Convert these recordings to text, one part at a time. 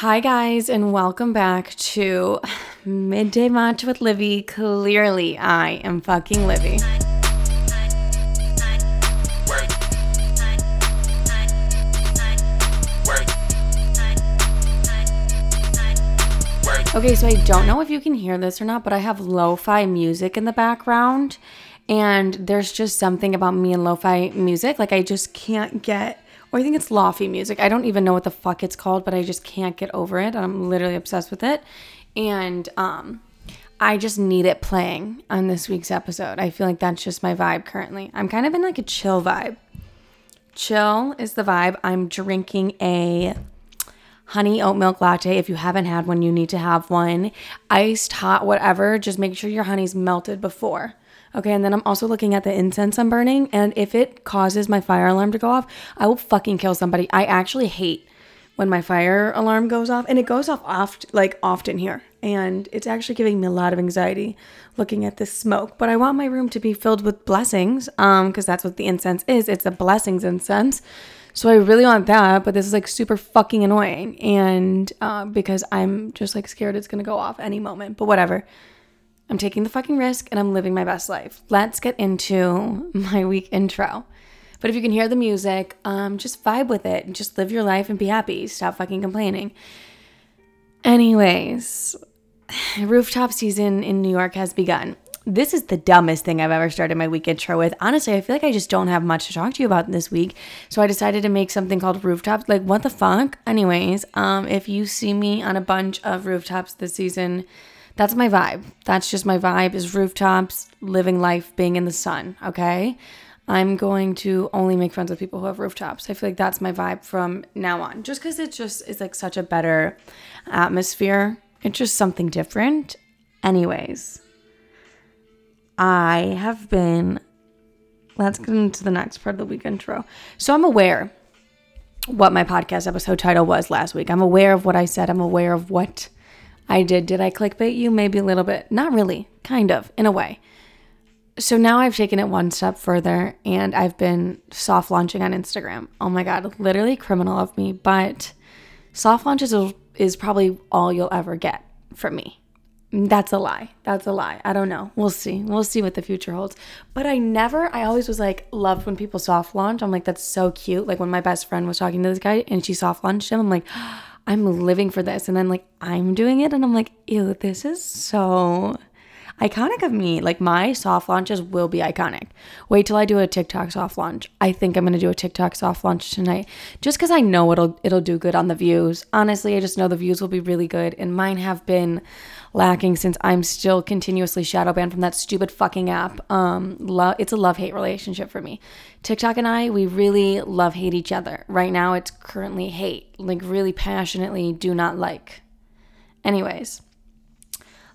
Hi, guys, and welcome back to Midday Match with Livy. Clearly, I am fucking Livy. Okay, so I don't know if you can hear this or not, but I have lo fi music in the background. And there's just something about me and lo fi music. Like, I just can't get, or I think it's lofi music. I don't even know what the fuck it's called, but I just can't get over it. I'm literally obsessed with it. And, um, I just need it playing on this week's episode. I feel like that's just my vibe currently. I'm kind of in like a chill vibe. Chill is the vibe. I'm drinking a honey oat milk latte. If you haven't had one, you need to have one. Iced, hot, whatever. Just make sure your honey's melted before. Okay, and then I'm also looking at the incense I'm burning, and if it causes my fire alarm to go off, I will fucking kill somebody. I actually hate when my fire alarm goes off, and it goes off oft like often here, and it's actually giving me a lot of anxiety looking at this smoke. But I want my room to be filled with blessings, um, because that's what the incense is. It's a blessings incense. So I really want that, but this is like super fucking annoying, and uh, because I'm just like scared it's gonna go off any moment. But whatever. I'm taking the fucking risk and I'm living my best life. Let's get into my week intro. But if you can hear the music, um, just vibe with it and just live your life and be happy. Stop fucking complaining. Anyways, rooftop season in New York has begun. This is the dumbest thing I've ever started my week intro with. Honestly, I feel like I just don't have much to talk to you about this week. So I decided to make something called rooftops. Like, what the fuck? Anyways, um, if you see me on a bunch of rooftops this season, that's my vibe. That's just my vibe is rooftops, living life, being in the sun, okay? I'm going to only make friends with people who have rooftops. I feel like that's my vibe from now on. Just cuz it just is like such a better atmosphere. It's just something different. Anyways, I have been let's get into the next part of the week intro. So I'm aware what my podcast episode title was last week. I'm aware of what I said. I'm aware of what I did. Did I clickbait you? Maybe a little bit. Not really. Kind of, in a way. So now I've taken it one step further and I've been soft launching on Instagram. Oh my God, literally criminal of me. But soft launches is, probably all you'll ever get from me. That's a lie. That's a lie. I don't know. We'll see. We'll see what the future holds. But I never, I always was like, loved when people soft launch. I'm like, that's so cute. Like when my best friend was talking to this guy and she soft launched him, I'm like, I'm living for this. And then like I'm doing it and I'm like, ew, this is so iconic of me. Like my soft launches will be iconic. Wait till I do a TikTok soft launch. I think I'm gonna do a TikTok soft launch tonight, just because I know it'll it'll do good on the views. Honestly, I just know the views will be really good, and mine have been lacking since I'm still continuously shadow banned from that stupid fucking app. Um, lo- it's a love hate relationship for me. TikTok and I, we really love hate each other. Right now, it's currently hate, like really passionately do not like. Anyways,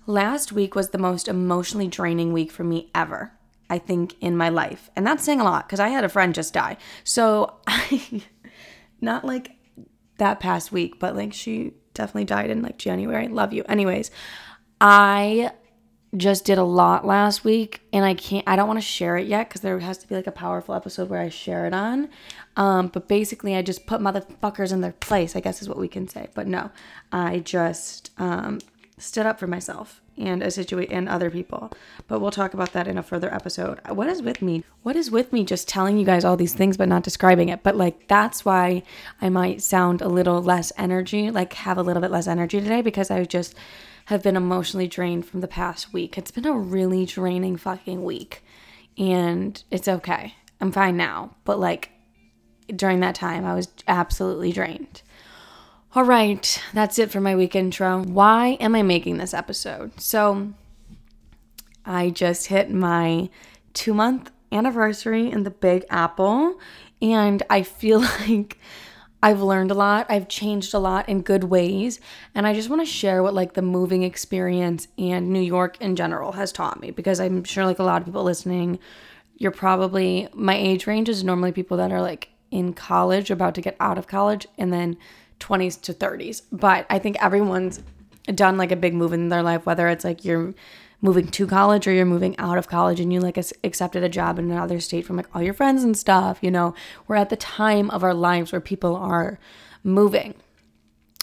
last week was the most emotionally draining week for me ever. I think in my life. And that's saying a lot because I had a friend just die. So I, not like that past week, but like she definitely died in like January. Love you. Anyways, I just did a lot last week and I can't I don't want to share it yet cuz there has to be like a powerful episode where I share it on. Um but basically I just put motherfuckers in their place, I guess is what we can say. But no, I just um stood up for myself and a situation and other people. But we'll talk about that in a further episode. What is with me? What is with me just telling you guys all these things but not describing it? But like that's why I might sound a little less energy, like have a little bit less energy today because I just have been emotionally drained from the past week. It's been a really draining fucking week. And it's okay. I'm fine now. But like during that time I was absolutely drained. All right, that's it for my week intro. Why am I making this episode? So, I just hit my two month anniversary in the Big Apple, and I feel like I've learned a lot. I've changed a lot in good ways, and I just want to share what like the moving experience and New York in general has taught me because I'm sure like a lot of people listening, you're probably my age range is normally people that are like in college, about to get out of college, and then 20s to 30s. But I think everyone's done like a big move in their life, whether it's like you're moving to college or you're moving out of college and you like accepted a job in another state from like all your friends and stuff. You know, we're at the time of our lives where people are moving.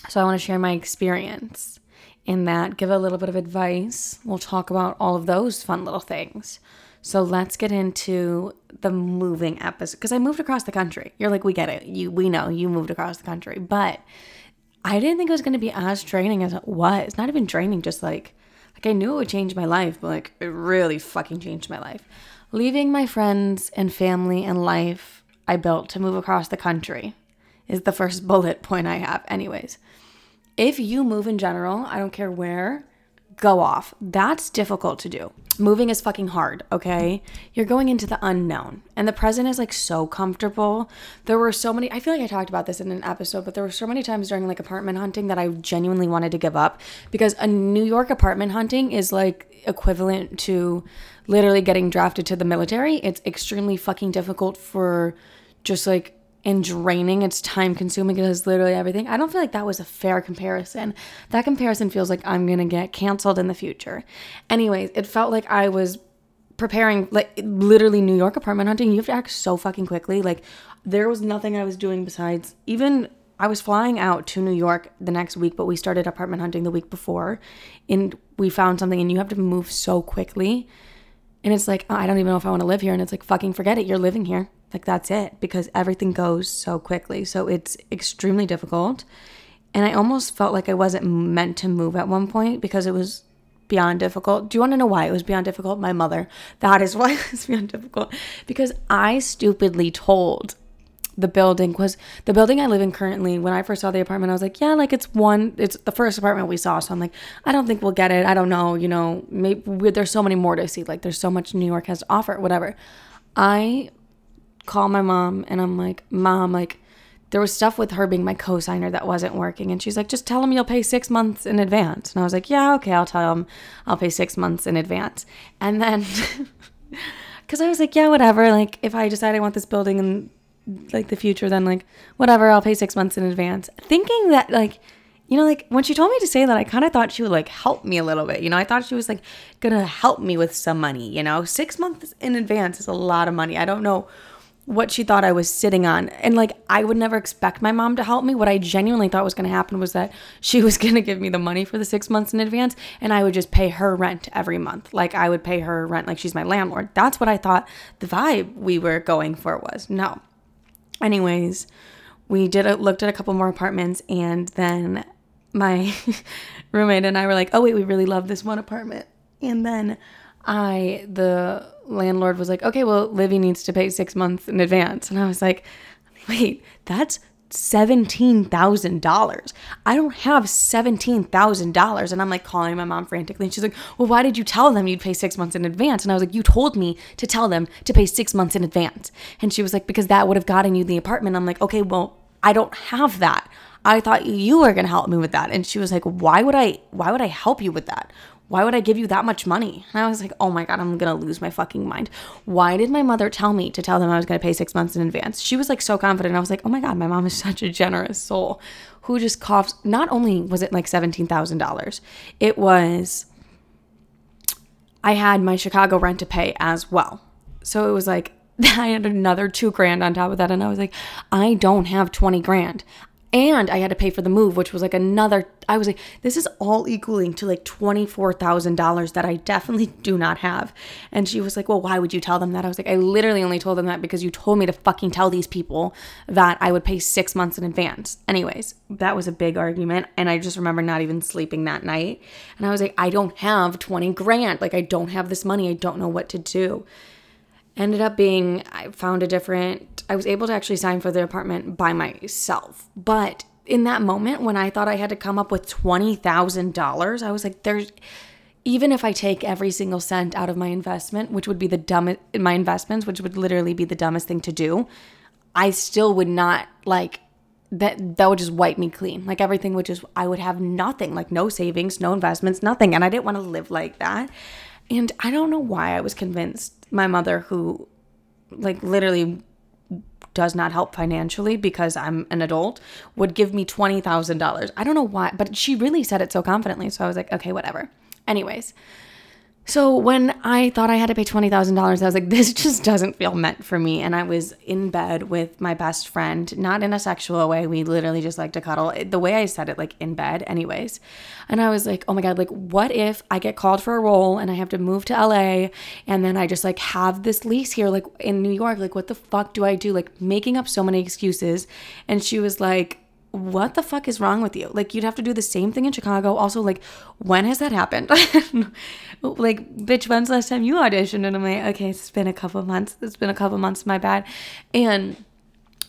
So I want to share my experience in that, give a little bit of advice. We'll talk about all of those fun little things. So let's get into the moving episode because I moved across the country. You're like, we get it. You we know you moved across the country, but I didn't think it was going to be as draining as it was. Not even draining, just like like I knew it would change my life, but like it really fucking changed my life. Leaving my friends and family and life I built to move across the country is the first bullet point I have. Anyways, if you move in general, I don't care where, go off. That's difficult to do. Moving is fucking hard, okay? You're going into the unknown. And the present is like so comfortable. There were so many, I feel like I talked about this in an episode, but there were so many times during like apartment hunting that I genuinely wanted to give up because a New York apartment hunting is like equivalent to literally getting drafted to the military. It's extremely fucking difficult for just like and draining. It's time consuming. It has literally everything. I don't feel like that was a fair comparison. That comparison feels like I'm going to get canceled in the future. Anyways, it felt like I was preparing, like literally New York apartment hunting. You have to act so fucking quickly. Like there was nothing I was doing besides even. I was flying out to New York the next week, but we started apartment hunting the week before and we found something and you have to move so quickly. And it's like, oh, I don't even know if I want to live here. And it's like, fucking forget it. You're living here. Like that's it because everything goes so quickly. So it's extremely difficult. And I almost felt like I wasn't meant to move at one point because it was beyond difficult. Do you want to know why it was beyond difficult? My mother. That is why it was beyond difficult. Because I stupidly told the building was the building I live in currently. When I first saw the apartment, I was like, yeah, like it's one, it's the first apartment we saw. So I'm like, I don't think we'll get it. I don't know. You know, maybe there's so many more to see. Like there's so much New York has to offer, whatever. I call my mom and I'm like, Mom, like, there was stuff with her being my co-signer that wasn't working. And she's like just tell him you'll pay six months in advance. And i was like yeah okay i'll tell him i'll pay six months in advance. And then because i was like yeah whatever. Like if i decide i want this building in like the future then like whatever i'll pay six months in advance. Thinking that like you know like when she told me to say that i kind of thought she would like help me a little bit. You know i thought she was like gonna help me with some money you know? Six months in advance is a lot of money. I don't know what she thought I was sitting on. And like, I would never expect my mom to help me. What I genuinely thought was going to happen was that she was going to give me the money for the six months in advance and I would just pay her rent every month. Like, I would pay her rent like she's my landlord. That's what I thought the vibe we were going for was. No. Anyways, we did a, looked at a couple more apartments and then my roommate and I were like, oh, wait, we really love this one apartment. And then I, the landlord was like, okay, well, Livy needs to pay six months in advance. And I was like, wait, that's $17,000. I don't have $17,000. And I'm like calling my mom frantically. And she's like, well, why did you tell them you'd pay six months in advance? And I was like, you told me to tell them to pay six months in advance. And she was like, because that would have gotten you the apartment. I'm like, okay, well, I don't have that. I thought you were going to help me with that. And she was like, why would I, why would I help you with that? Why would I give you that much money? And I was like, oh my God, I'm gonna lose my fucking mind. Why did my mother tell me to tell them I was gonna pay six months in advance? She was like so confident. I was like, oh my God, my mom is such a generous soul who just coughs. Not only was it like $17,000, it was, I had my Chicago rent to pay as well. So it was like, I had another two grand on top of that. And I was like, I don't have 20 grand and I had to pay for the move, which was like another. I was like, this is all equaling to like $24,000 that I definitely do not have. And she was like, well, why would you tell them that? I was like, I literally only told them that because you told me to fucking tell these people that I would pay six months in advance. Anyways, that was a big argument. And I just remember not even sleeping that night. And I was like, I don't have 20 grand. Like, I don't have this money. I don't know what to do ended up being I found a different I was able to actually sign for the apartment by myself. But in that moment when I thought I had to come up with $20,000, I was like there's even if I take every single cent out of my investment, which would be the dumbest my investments, which would literally be the dumbest thing to do, I still would not like that that would just wipe me clean. Like everything would just I would have nothing, like no savings, no investments, nothing. And I didn't want to live like that. And I don't know why I was convinced my mother, who like literally does not help financially because I'm an adult, would give me $20,000. I don't know why, but she really said it so confidently. So I was like, okay, whatever. Anyways, So when I thought I had to pay twenty thousand dollars, I was like, this just doesn't feel meant for me. And I was in bed with my best friend, not in a sexual way. We literally just like to cuddle. The way I said it, like in bed, anyways. And I was like, oh my god, like what if I get called for a role and I have to move to LA, and then I just like have this lease here, like in New York. Like what the fuck do I do? Like making up so many excuses. And she was like what the fuck is wrong with you? Like, you'd have to do the same thing in Chicago. Also, like, when has that happened? like, bitch, when's the last time you auditioned? And I'm like, okay, it's been a couple months. It's been a couple months, my bad. And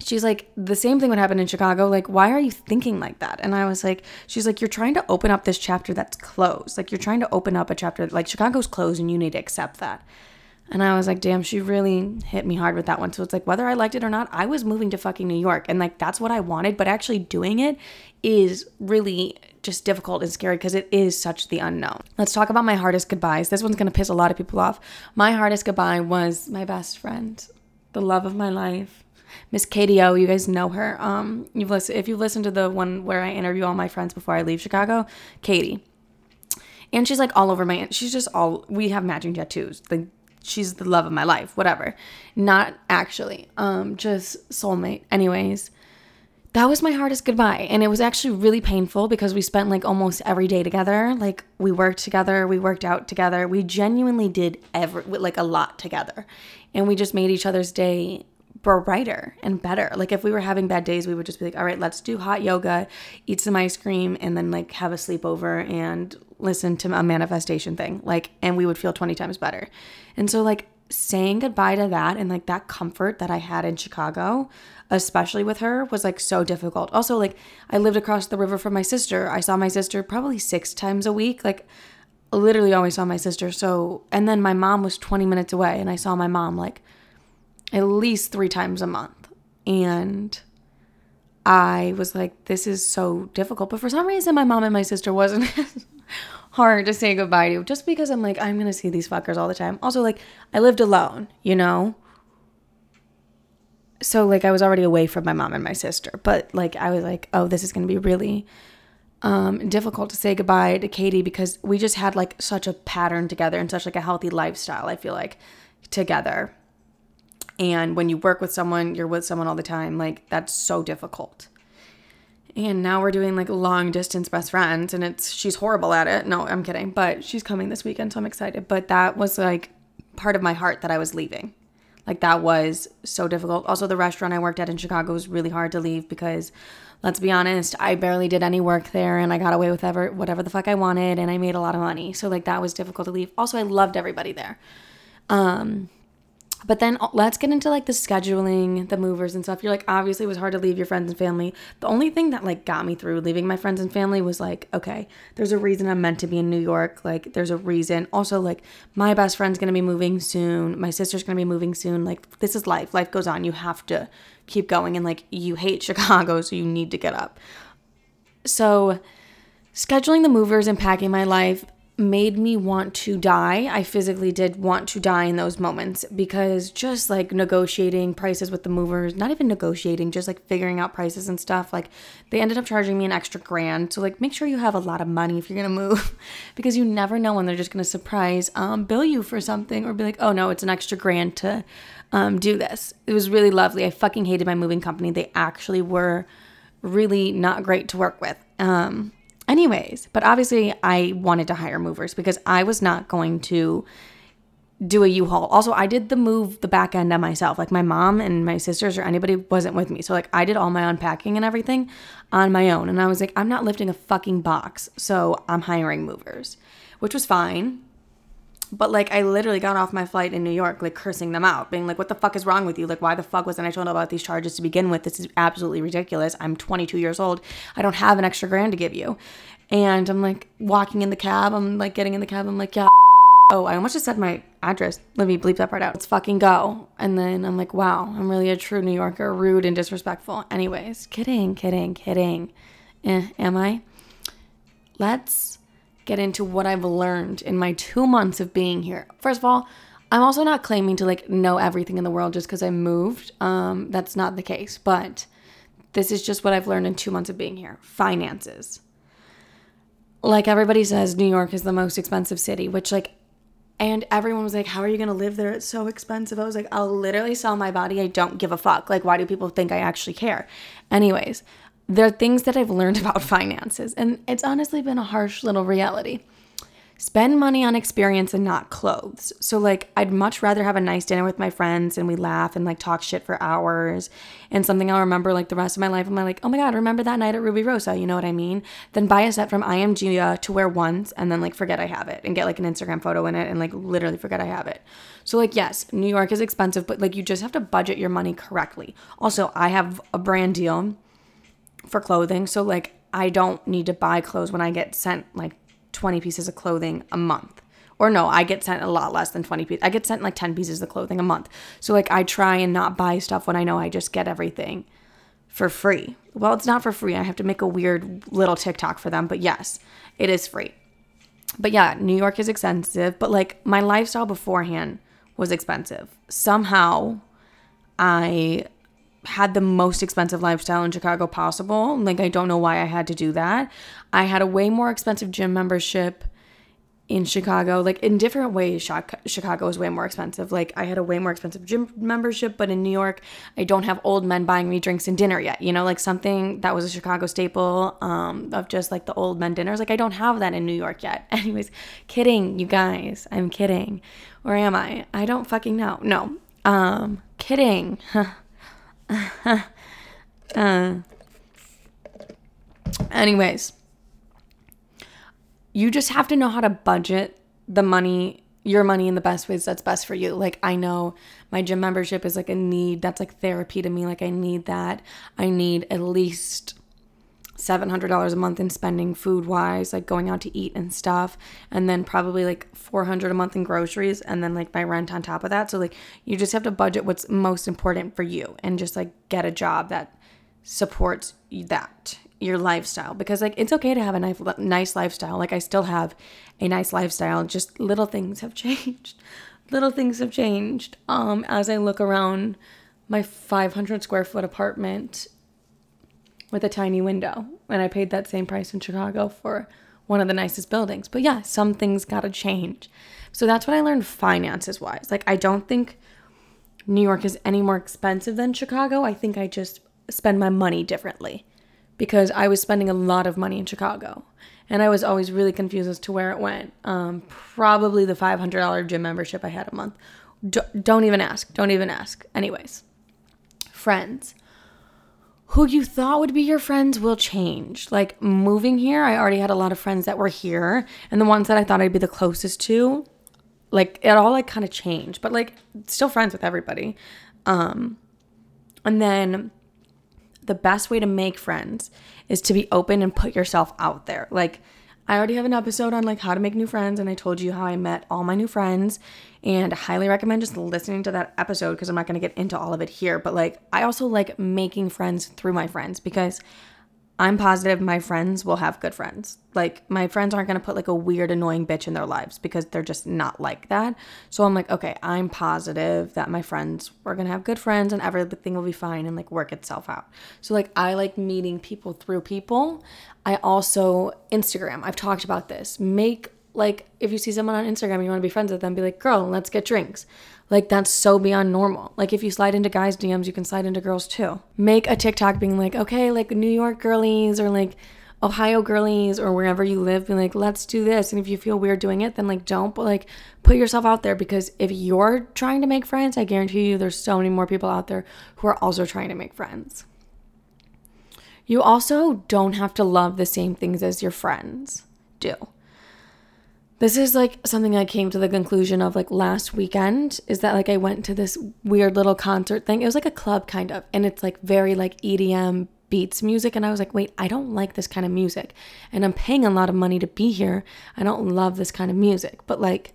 she's like, the same thing would happen in Chicago. Like, why are you thinking like that? And I was like, she's like, you're trying to open up this chapter that's closed. Like, you're trying to open up a chapter, like, Chicago's closed and you need to accept that. And I was like, damn, she really hit me hard with that one. So it's like, whether I liked it or not, I was moving to fucking New York. And like, that's what I wanted. But actually doing it is really just difficult and scary because it is such the unknown. Let's talk about my hardest goodbyes. This one's going to piss a lot of people off. My hardest goodbye was my best friend, the love of my life. Miss Katie O, you guys know her. Um, you've listened if you listen to the one where I interview all my friends before I leave Chicago, Katie. And she's like all over my she's just all we have matching tattoos. Like she's the love of my life, whatever. Not actually. Um, just soulmate. Anyways, that was my hardest goodbye. And it was actually really painful because we spent like almost every day together. Like we worked together, we worked out together. We genuinely did every like a lot together. And we just made each other's day brighter and better. Like if we were having bad days, we would just be like, all right, let's do hot yoga, eat some ice cream, and then like have a sleepover and listen to a manifestation thing. Like, and we would feel 20 times better. And so, like, saying goodbye to that and like that comfort that I had in Chicago, especially with her, was like so difficult. Also, like, I lived across the river from my sister. I saw my sister probably six times a week. Like, literally always saw my sister. So, and then my mom was 20 minutes away, and I saw my mom like at least three times a month. And I was like, this is so difficult. But for some reason, my mom and my sister wasn't hard to say goodbye to just because I'm like, I'm going to see these fuckers all the time. Also, like, I lived alone, you know? So, like, I was already away from my mom and my sister. But, like, I was like, oh, this is going to be really um, difficult to say goodbye to Katie because we just had, like, such a pattern together and such, like, a healthy lifestyle, I feel like, together. And when you work with someone, you're with someone all the time, like, that's so difficult. And now we're doing like long distance best friends and it's she's horrible at it. No, I'm kidding. But she's coming this weekend, so I'm excited. But that was like part of my heart that I was leaving. Like that was so difficult. Also the restaurant I worked at in Chicago was really hard to leave because let's be honest, I barely did any work there and I got away with ever whatever the fuck I wanted and I made a lot of money. So like that was difficult to leave. Also I loved everybody there. Um but then uh, let's get into like the scheduling, the movers and stuff. You're like, obviously, it was hard to leave your friends and family. The only thing that like got me through leaving my friends and family was like, okay, there's a reason I'm meant to be in New York. Like, there's a reason. Also, like, my best friend's gonna be moving soon. My sister's gonna be moving soon. Like, this is life. Life goes on. You have to keep going. And like, you hate Chicago, so you need to get up. So, scheduling the movers and packing my life made me want to die. I physically did want to die in those moments because just like negotiating prices with the movers, not even negotiating, just like figuring out prices and stuff, like they ended up charging me an extra grand. So like make sure you have a lot of money if you're going to move because you never know when they're just going to surprise um bill you for something or be like, "Oh no, it's an extra grand to um do this." It was really lovely. I fucking hated my moving company. They actually were really not great to work with. Um anyways. But obviously, I wanted to hire movers because I was not going to do a U-Haul. Also, I did the move the back end on myself. Like my mom and my sisters or anybody wasn't with me. So like I did all my unpacking and everything on my own. And I was like, I'm not lifting a fucking box. So I'm hiring movers, which was fine. But like I literally got off my flight in New York, like cursing them out, being like, "What the fuck is wrong with you? Like, why the fuck wasn't I told about these charges to begin with? This is absolutely ridiculous. I'm 22 years old. I don't have an extra grand to give you." And I'm like walking in the cab. I'm like getting in the cab. I'm like, "Yeah." Oh, I almost just said my address. Let me bleep that part out. Let's fucking go. And then I'm like, wow, I'm really a true New Yorker, rude and disrespectful. Anyways, kidding, kidding, kidding. Eh, am I? Let's get into what I've learned in my two months of being here. First of all, I'm also not claiming to like know everything in the world just because I moved. Um, that's not the case, but this is just what I've learned in two months of being here. Finances. Like everybody says, New York is the most expensive city, which like And everyone was like, How are you going to live there? It's so expensive. I was like, I'll literally sell my body. I don't give a fuck. Like, why do people think I actually care? Anyways, there are things that I've learned about finances, and it's honestly been a harsh little reality spend money on experience and not clothes. So like I'd much rather have a nice dinner with my friends and we laugh and like talk shit for hours and something I'll remember like the rest of my life. I'm like, oh my god, remember that night at Rubirosa? You know what I mean? Then buy a set from IMG uh, to wear once and then like forget I have it and get like an Instagram photo in it and like literally forget I have it. So like yes, New York is expensive, but like you just have to budget your money correctly. Also, I have a brand deal for clothing, so like I don't need to buy clothes when I get sent like 20 pieces of clothing a month. Or no, I get sent a lot less than 20 pieces. I get sent like 10 pieces of clothing a month. So like I try and not buy stuff when I know I just get everything for free. Well, it's not for free. I have to make a weird little TikTok for them, but yes, it is free. But yeah, New York is expensive, but like my lifestyle beforehand was expensive. Somehow I had the most expensive lifestyle in Chicago possible. Like, I don't know why I had to do that. I had a way more expensive gym membership in Chicago. Like, in different ways, Chicago is way more expensive. Like, I had a way more expensive gym membership, but in New York, I don't have old men buying me drinks and dinner yet. You know, like something that was a Chicago staple um, of just like the old men dinners. Like, I don't have that in New York yet. Anyways, kidding, you guys. I'm kidding. Or am I? I don't fucking know. No. Um, kidding. uh, anyways, you just have to know how to budget the money, your money in the best ways that's best for you. Like, I know my gym membership is like a need that's like therapy to me. Like, I need that. I need at least $700 a month in spending food wise, like going out to eat and stuff, and then probably like 400 a month in groceries and then like my rent on top of that. So like you just have to budget what's most important for you and just like get a job that supports that your lifestyle because like it's okay to have a nice lifestyle. Like I still have a nice lifestyle, just little things have changed. little things have changed um as I look around my 500 square foot apartment with a tiny window. And I paid that same price in Chicago for one of the nicest buildings. But yeah, some things got to change. So that's what I learned finances wise. Like, I don't think New York is any more expensive than Chicago. I think I just spend my money differently because I was spending a lot of money in Chicago. And I was always really confused as to where it went. Um, probably the $500 gym membership I had a month. D- don't even ask. Don't even ask. Anyways, friends who you thought would be your friends will change. Like moving here, I already had a lot of friends that were here, and the ones that I thought I'd be the closest to, like it all like kind of changed, but like still friends with everybody. Um and then the best way to make friends is to be open and put yourself out there. Like I already have an episode on like how to make new friends, and I told you how I met all my new friends, and I highly recommend just listening to that episode because I'm not gonna get into all of it here. But like, I also like making friends through my friends because I'm positive my friends will have good friends. Like my friends aren't gonna put like a weird, annoying bitch in their lives because they're just not like that. So I'm like, okay, I'm positive that my friends are gonna have good friends and everything will be fine and like work itself out. So like I like meeting people through people. I also Instagram. I've talked about this. Make like if you see someone on Instagram you want to be friends with them, be like, girl, let's get drinks. Like that's so beyond normal. Like if you slide into guys' DMs, you can slide into girls too. Make a TikTok being like, okay, like New York girlies or like Ohio girlies or wherever you live, be like, let's do this. And if you feel weird doing it, then like don't, but like put yourself out there because if you're trying to make friends, I guarantee you there's so many more people out there who are also trying to make friends. You also don't have to love the same things as your friends do this is like something I came to the conclusion of like last weekend is that like I went to this weird little concert thing. It was like a club kind of, and it's like very like EDM beats music. And I was like, wait, I don't like this kind of music. And I'm paying a lot of money to be here. I don't love this kind of music. But like,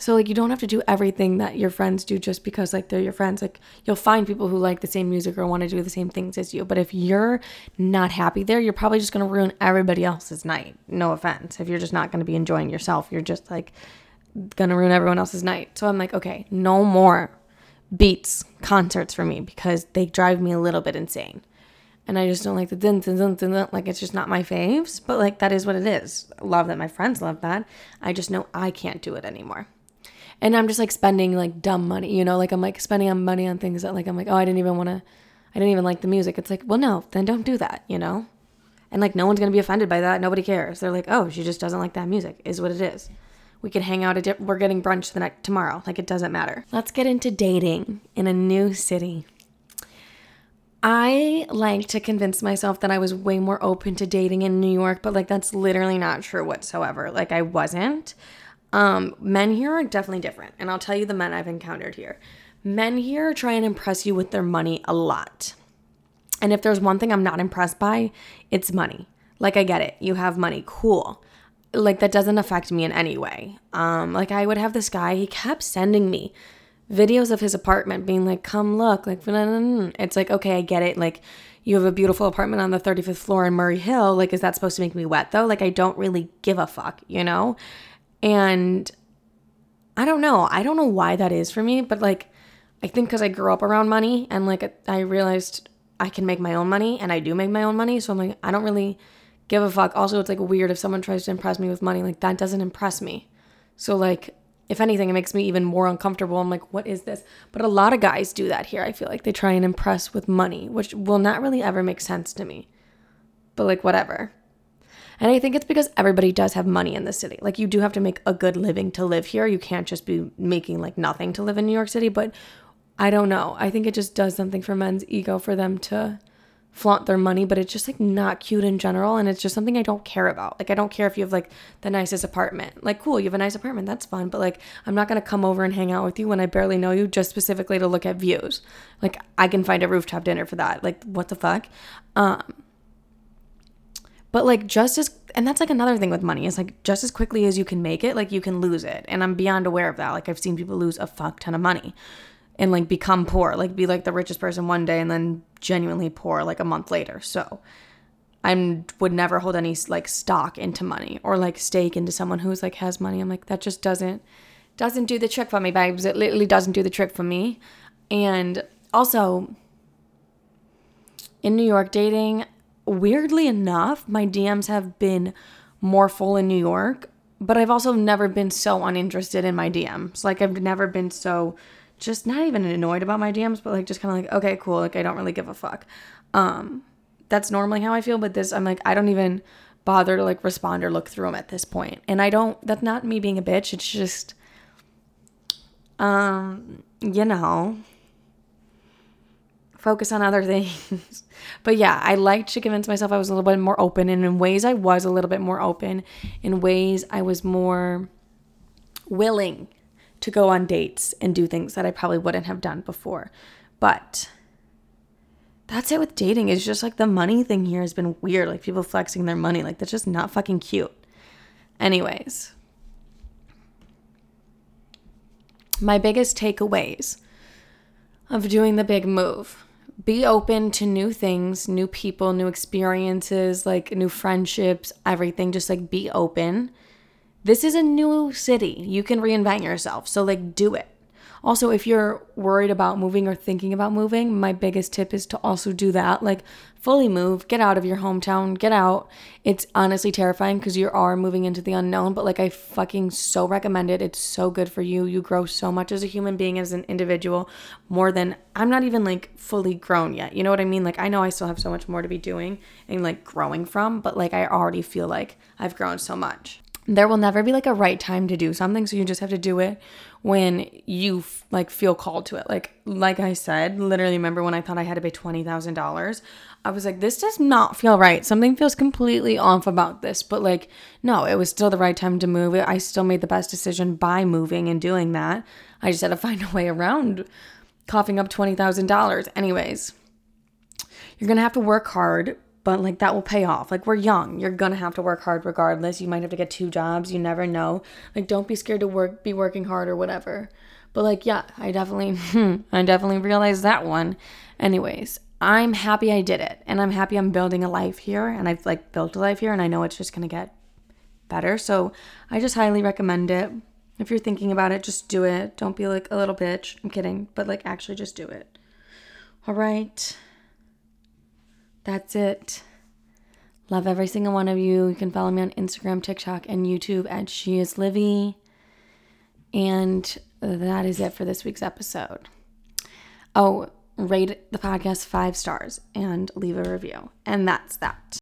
so like you don't have to do everything that your friends do just because like they're your friends. Like you'll find people who like the same music or want to do the same things as you. But if you're not happy there, you're probably just going to ruin everybody else's night. No offense. If you're just not going to be enjoying yourself, you're just like going to ruin everyone else's night. So I'm like, okay, no more beats concerts for me because they drive me a little bit insane. And I just don't like the dun dun dun dun dun. Like it's just not my faves. But like that is what it is. love that my friends love that. I just know I can't do it anymore. And I'm just like spending like dumb money, you know, like I'm like spending on money on things that like I'm like, oh, I didn't even want to, I didn't even like the music. It's like, well, no, then don't do that, you know? And like no one's gonna be offended by that. Nobody cares. They're like, oh, she just doesn't like that music, is what it is. We could hang out we're getting brunch the next tomorrow. Like it doesn't matter. Let's get into dating in a new city. I like to convince myself that I was way more open to dating in New York, but like that's literally not true whatsoever. Like I wasn't. Um, men here are definitely different, and I'll tell you the men I've encountered here. Men here try and impress you with their money a lot. And if there's one thing I'm not impressed by, it's money. Like I get it. You have money. Cool. Like that doesn't affect me in any way. Um like I would have this guy, he kept sending me videos of his apartment being like, "Come look." Like it's like, "Okay, I get it." Like you have a beautiful apartment on the 35th floor in Murray Hill. Like is that supposed to make me wet though? Like I don't really give a fuck, you know? And I don't know. I don't know why that is for me, but like I think cuz I grew up around money and like I realized I can make my own money and I do make my own money. So I'm like, I don't really give a fuck. Also, it's like weird if someone tries to impress me with money. Like, that doesn't impress me. So, like, if anything, it makes me even more uncomfortable. I'm like, what is this? But a lot of guys do that here. I feel like they try and impress with money, which will not really ever make sense to me. But, like, whatever. And I think it's because everybody does have money in the city. Like, you do have to make a good living to live here. You can't just be making like nothing to live in New York City. But I don't know. I think it just does something for men's ego for them to flaunt their money, but it's just like not cute in general. And it's just something I don't care about. Like, I don't care if you have like the nicest apartment. Like, cool, you have a nice apartment. That's fun. But like, I'm not going to come over and hang out with you when I barely know you just specifically to look at views. Like, I can find a rooftop dinner for that. Like, what the fuck? Um, but like, just as, and that's like another thing with money is like, just as quickly as you can make it, like, you can lose it. And I'm beyond aware of that. Like, I've seen people lose a fuck ton of money and like become poor, like be like the richest person one day and then genuinely poor like a month later. So I would never hold any like stock into money or like stake into someone who's like has money. I'm like that just doesn't doesn't do the trick for me, babes. It literally doesn't do the trick for me. And also in New York dating, weirdly enough, my DMs have been more full in New York, but I've also never been so uninterested in my DMs. Like I've never been so just not even annoyed about my DMs, but like just kind of like, okay, cool. Like I don't really give a fuck. Um, that's normally how I feel, but this, I'm like, I don't even bother to like respond or look through them at this point. And I don't, that's not me being a bitch. It's just, um, you know, focus on other things. but yeah, I liked to convince myself I was a little bit more open. And in ways I was a little bit more open, in ways I was more willing to go on dates and do things that I probably wouldn't have done before. But that's it with dating. It's just like the money thing here has been weird. Like people flexing their money. Like that's just not fucking cute. Anyways, my biggest takeaways of doing the big move be open to new things, new people, new experiences, like new friendships, everything. Just like be open this is a new city. You can reinvent yourself. So, like, do it. Also, if you're worried about moving or thinking about moving, my biggest tip is to also do that. Like, fully move, get out of your hometown, get out. It's honestly terrifying because you are moving into the unknown, but like, I fucking so recommend it. It's so good for you. You grow so much as a human being, as an individual, more than I'm not even like fully grown yet. You know what I mean? Like, I know I still have so much more to be doing and like growing from, but like, I already feel like I've grown so much there will never be like a right time to do something so you just have to do it when you like feel called to it. Like like i said literally remember when i thought i had to pay $20000 i was like this does not feel right. Something feels completely off about this. But like no it was still the right time to move i still made the best decision by moving and doing that. I just had to find a way around coughing up $20000 anyways you're gonna have to work hard but like that will pay off. Like we're young. You're going to have to work hard regardless. You might have to get two jobs. You never know. Like don't be scared to work be working hard or whatever. But like yeah, I definitely hmm, I definitely realized that one. Anyways, I'm happy I did it and I'm happy I'm building a life here and I've like built a life here and I know it's just going to get better. So, I just highly recommend it. If you're thinking about it, just do it. Don't be like a little bitch. I'm kidding, but like actually just do it. All right that's it. Love every single one of you. You can follow me on Instagram, TikTok, and YouTube at She Is Livy. And that is it for this week's episode. Oh, rate the podcast five stars and leave a review. And that's that.